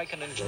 I can enjoy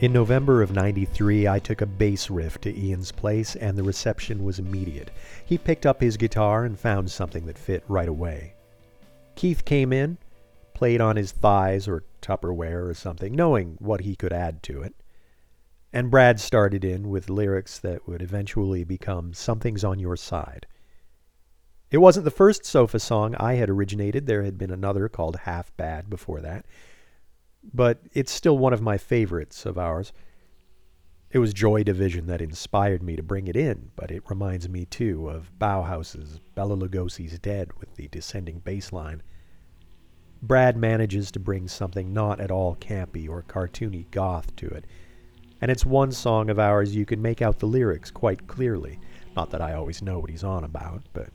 In November of 93, I took a bass riff to Ian's place, and the reception was immediate. He picked up his guitar and found something that fit right away. Keith came in, played on his thighs or Tupperware or something, knowing what he could add to it. And Brad started in with lyrics that would eventually become Something's on Your Side. It wasn't the first sofa song I had originated, there had been another called Half Bad before that but it's still one of my favorites of ours. It was Joy Division that inspired me to bring it in, but it reminds me too of Bauhaus's Bela Lugosi's Dead with the descending bass line. Brad manages to bring something not at all campy or cartoony goth to it, and it's one song of ours you can make out the lyrics quite clearly. Not that I always know what he's on about, but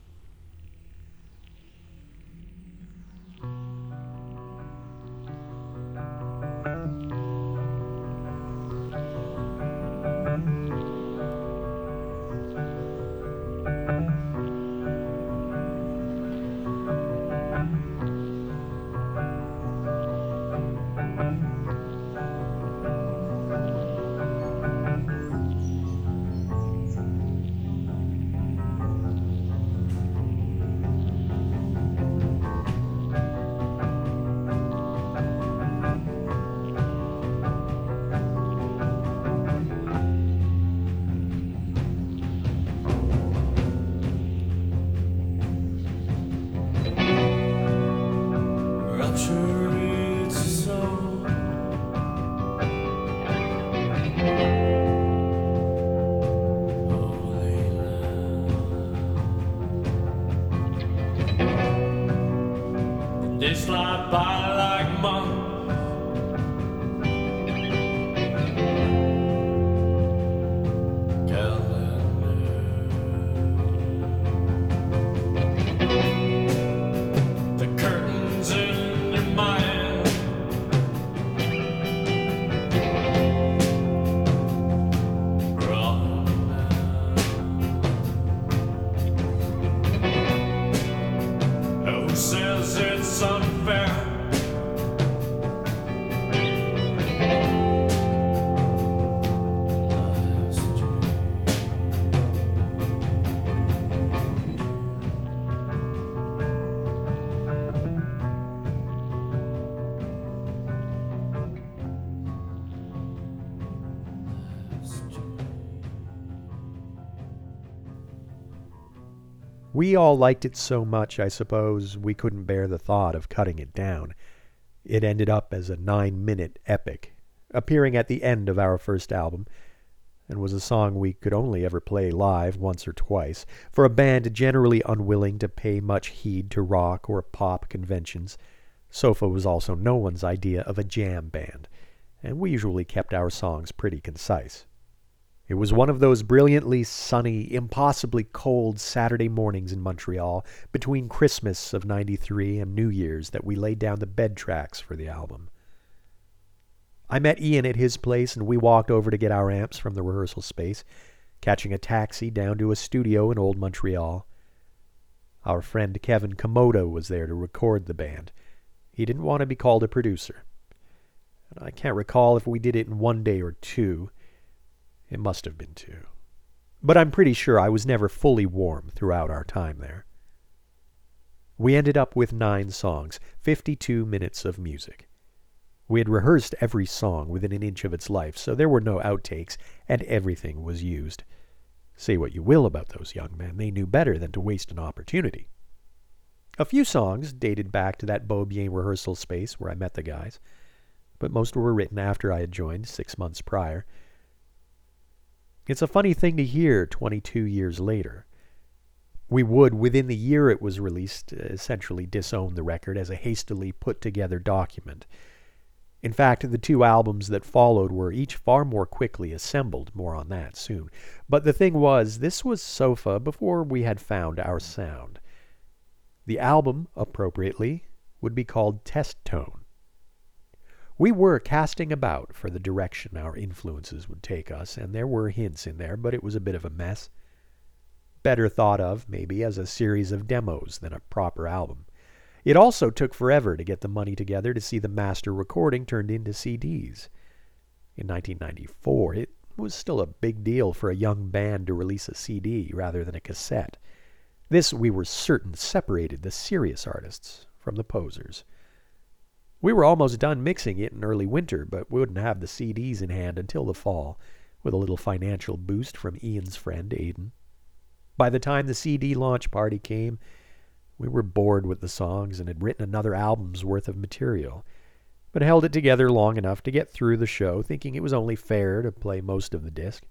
We all liked it so much, I suppose, we couldn't bear the thought of cutting it down. It ended up as a nine minute epic, appearing at the end of our first album. and was a song we could only ever play live once or twice, for a band generally unwilling to pay much heed to rock or pop conventions. Sofa was also no one's idea of a jam band, and we usually kept our songs pretty concise. It was one of those brilliantly sunny, impossibly cold Saturday mornings in Montreal between Christmas of 93 and New Year's that we laid down the bed tracks for the album. I met Ian at his place and we walked over to get our amps from the rehearsal space, catching a taxi down to a studio in Old Montreal. Our friend Kevin Komoda was there to record the band. He didn't want to be called a producer. I can't recall if we did it in one day or two. It must have been two. But I'm pretty sure I was never fully warm throughout our time there. We ended up with nine songs, 52 minutes of music. We had rehearsed every song within an inch of its life, so there were no outtakes, and everything was used. Say what you will about those young men, they knew better than to waste an opportunity. A few songs dated back to that Beaubien rehearsal space where I met the guys, but most were written after I had joined six months prior. It's a funny thing to hear 22 years later. We would, within the year it was released, essentially disown the record as a hastily put together document. In fact, the two albums that followed were each far more quickly assembled, more on that soon. But the thing was, this was Sofa before we had found our sound. The album, appropriately, would be called Test Tone. We were casting about for the direction our influences would take us, and there were hints in there, but it was a bit of a mess. Better thought of, maybe, as a series of demos than a proper album. It also took forever to get the money together to see the master recording turned into CDs. In 1994, it was still a big deal for a young band to release a CD rather than a cassette. This, we were certain, separated the serious artists from the posers. We were almost done mixing it in early winter, but wouldn't have the CDs in hand until the fall, with a little financial boost from Ian's friend Aidan. By the time the CD launch party came, we were bored with the songs and had written another album's worth of material, but held it together long enough to get through the show, thinking it was only fair to play most of the disc.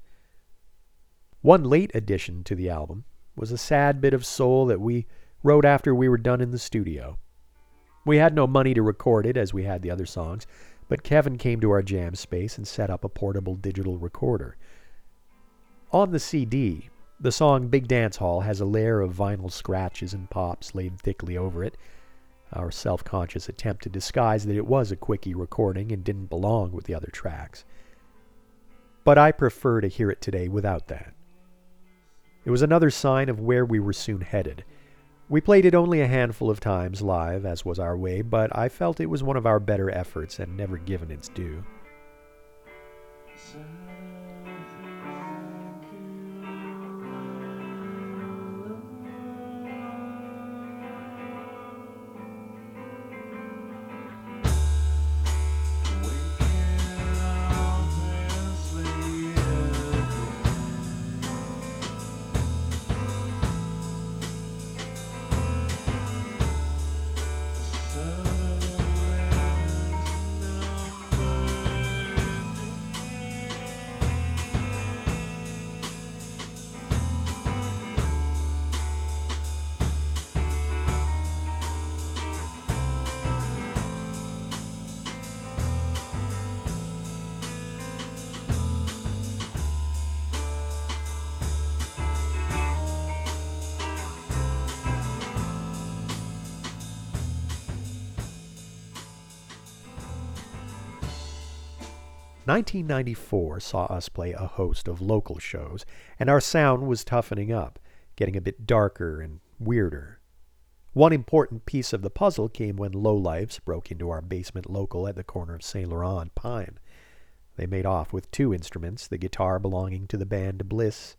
One late addition to the album was a sad bit of soul that we wrote after we were done in the studio. We had no money to record it as we had the other songs, but Kevin came to our jam space and set up a portable digital recorder. On the CD, the song Big Dance Hall has a layer of vinyl scratches and pops laid thickly over it. Our self conscious attempt to disguise that it was a quickie recording and didn't belong with the other tracks. But I prefer to hear it today without that. It was another sign of where we were soon headed. We played it only a handful of times live, as was our way, but I felt it was one of our better efforts and never given its due. Nineteen ninety four saw us play a host of local shows, and our sound was toughening up, getting a bit darker and weirder. One important piece of the puzzle came when Lowlifes broke into our basement local at the corner of St. Laurent and Pine. They made off with two instruments, the guitar belonging to the band Bliss,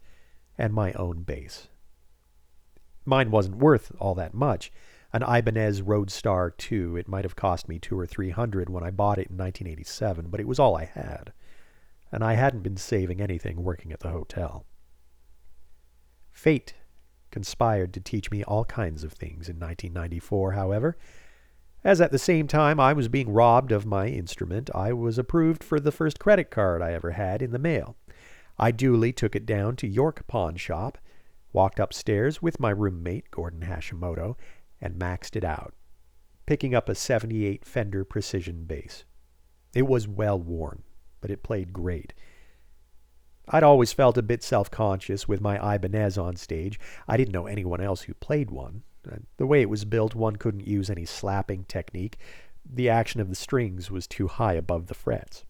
and my own bass. Mine wasn't worth all that much. An Ibanez Roadstar 2. It might have cost me two or three hundred when I bought it in 1987, but it was all I had. And I hadn't been saving anything working at the hotel. Fate conspired to teach me all kinds of things in 1994, however. As at the same time I was being robbed of my instrument, I was approved for the first credit card I ever had in the mail. I duly took it down to York Pawn Shop, walked upstairs with my roommate, Gordon Hashimoto, and maxed it out, picking up a 78 Fender Precision bass. It was well worn, but it played great. I'd always felt a bit self conscious with my Ibanez on stage. I didn't know anyone else who played one. Uh, the way it was built, one couldn't use any slapping technique. The action of the strings was too high above the frets.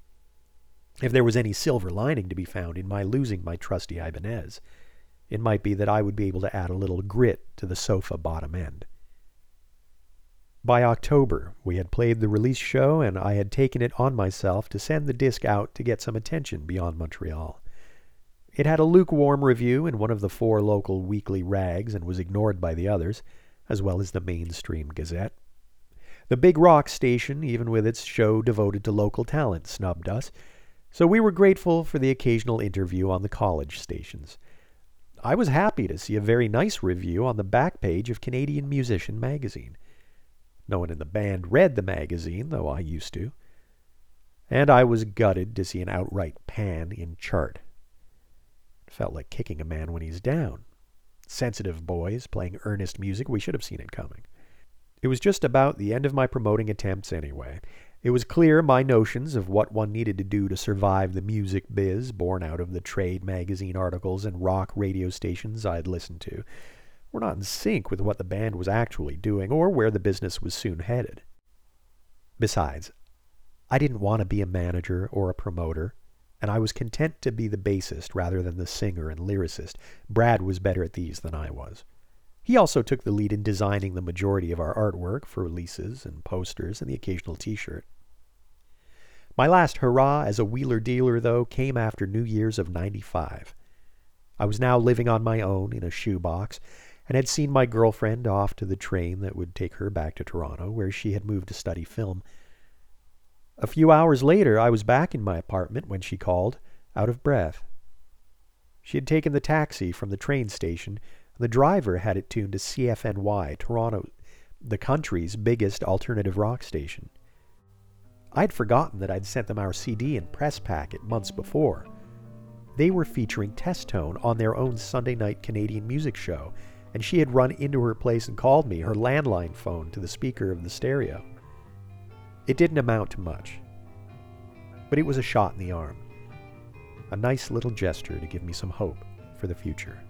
If there was any silver lining to be found in my losing my trusty Ibanez, it might be that I would be able to add a little grit to the sofa bottom end. By October, we had played the release show, and I had taken it on myself to send the disc out to get some attention beyond Montreal. It had a lukewarm review in one of the four local weekly rags and was ignored by the others, as well as the mainstream Gazette. The big rock station, even with its show devoted to local talent, snubbed us, so we were grateful for the occasional interview on the college stations. I was happy to see a very nice review on the back page of Canadian Musician magazine. No one in the band read the magazine, though I used to. And I was gutted to see an outright pan in chart. It felt like kicking a man when he's down. Sensitive boys playing earnest music, we should have seen it coming. It was just about the end of my promoting attempts anyway. It was clear my notions of what one needed to do to survive the music biz, born out of the trade magazine articles and rock radio stations I'd listened to, were not in sync with what the band was actually doing or where the business was soon headed. Besides, I didn't want to be a manager or a promoter, and I was content to be the bassist rather than the singer and lyricist. Brad was better at these than I was. He also took the lead in designing the majority of our artwork for releases and posters and the occasional t shirt. My last hurrah as a wheeler dealer, though, came after New Year's of 95. I was now living on my own in a shoebox and had seen my girlfriend off to the train that would take her back to Toronto, where she had moved to study film. A few hours later, I was back in my apartment when she called, out of breath. She had taken the taxi from the train station, and the driver had it tuned to CFNY, Toronto, the country's biggest alternative rock station. I'd forgotten that I'd sent them our CD and press packet months before. They were featuring Test Tone on their own Sunday night Canadian music show, and she had run into her place and called me, her landline phone, to the speaker of the stereo. It didn't amount to much, but it was a shot in the arm. A nice little gesture to give me some hope for the future.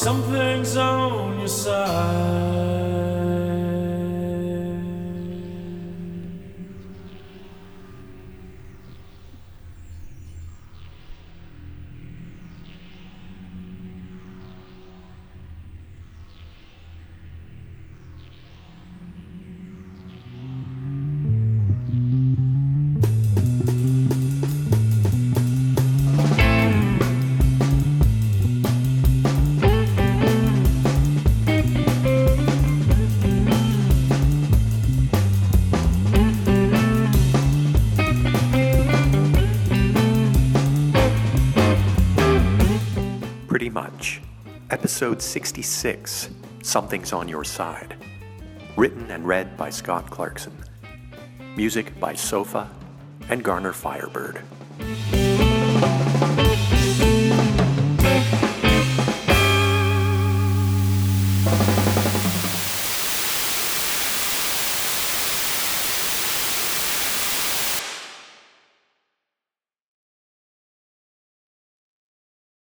Something's on your side. Episode 66 Something's on Your Side. Written and read by Scott Clarkson. Music by Sofa and Garner Firebird.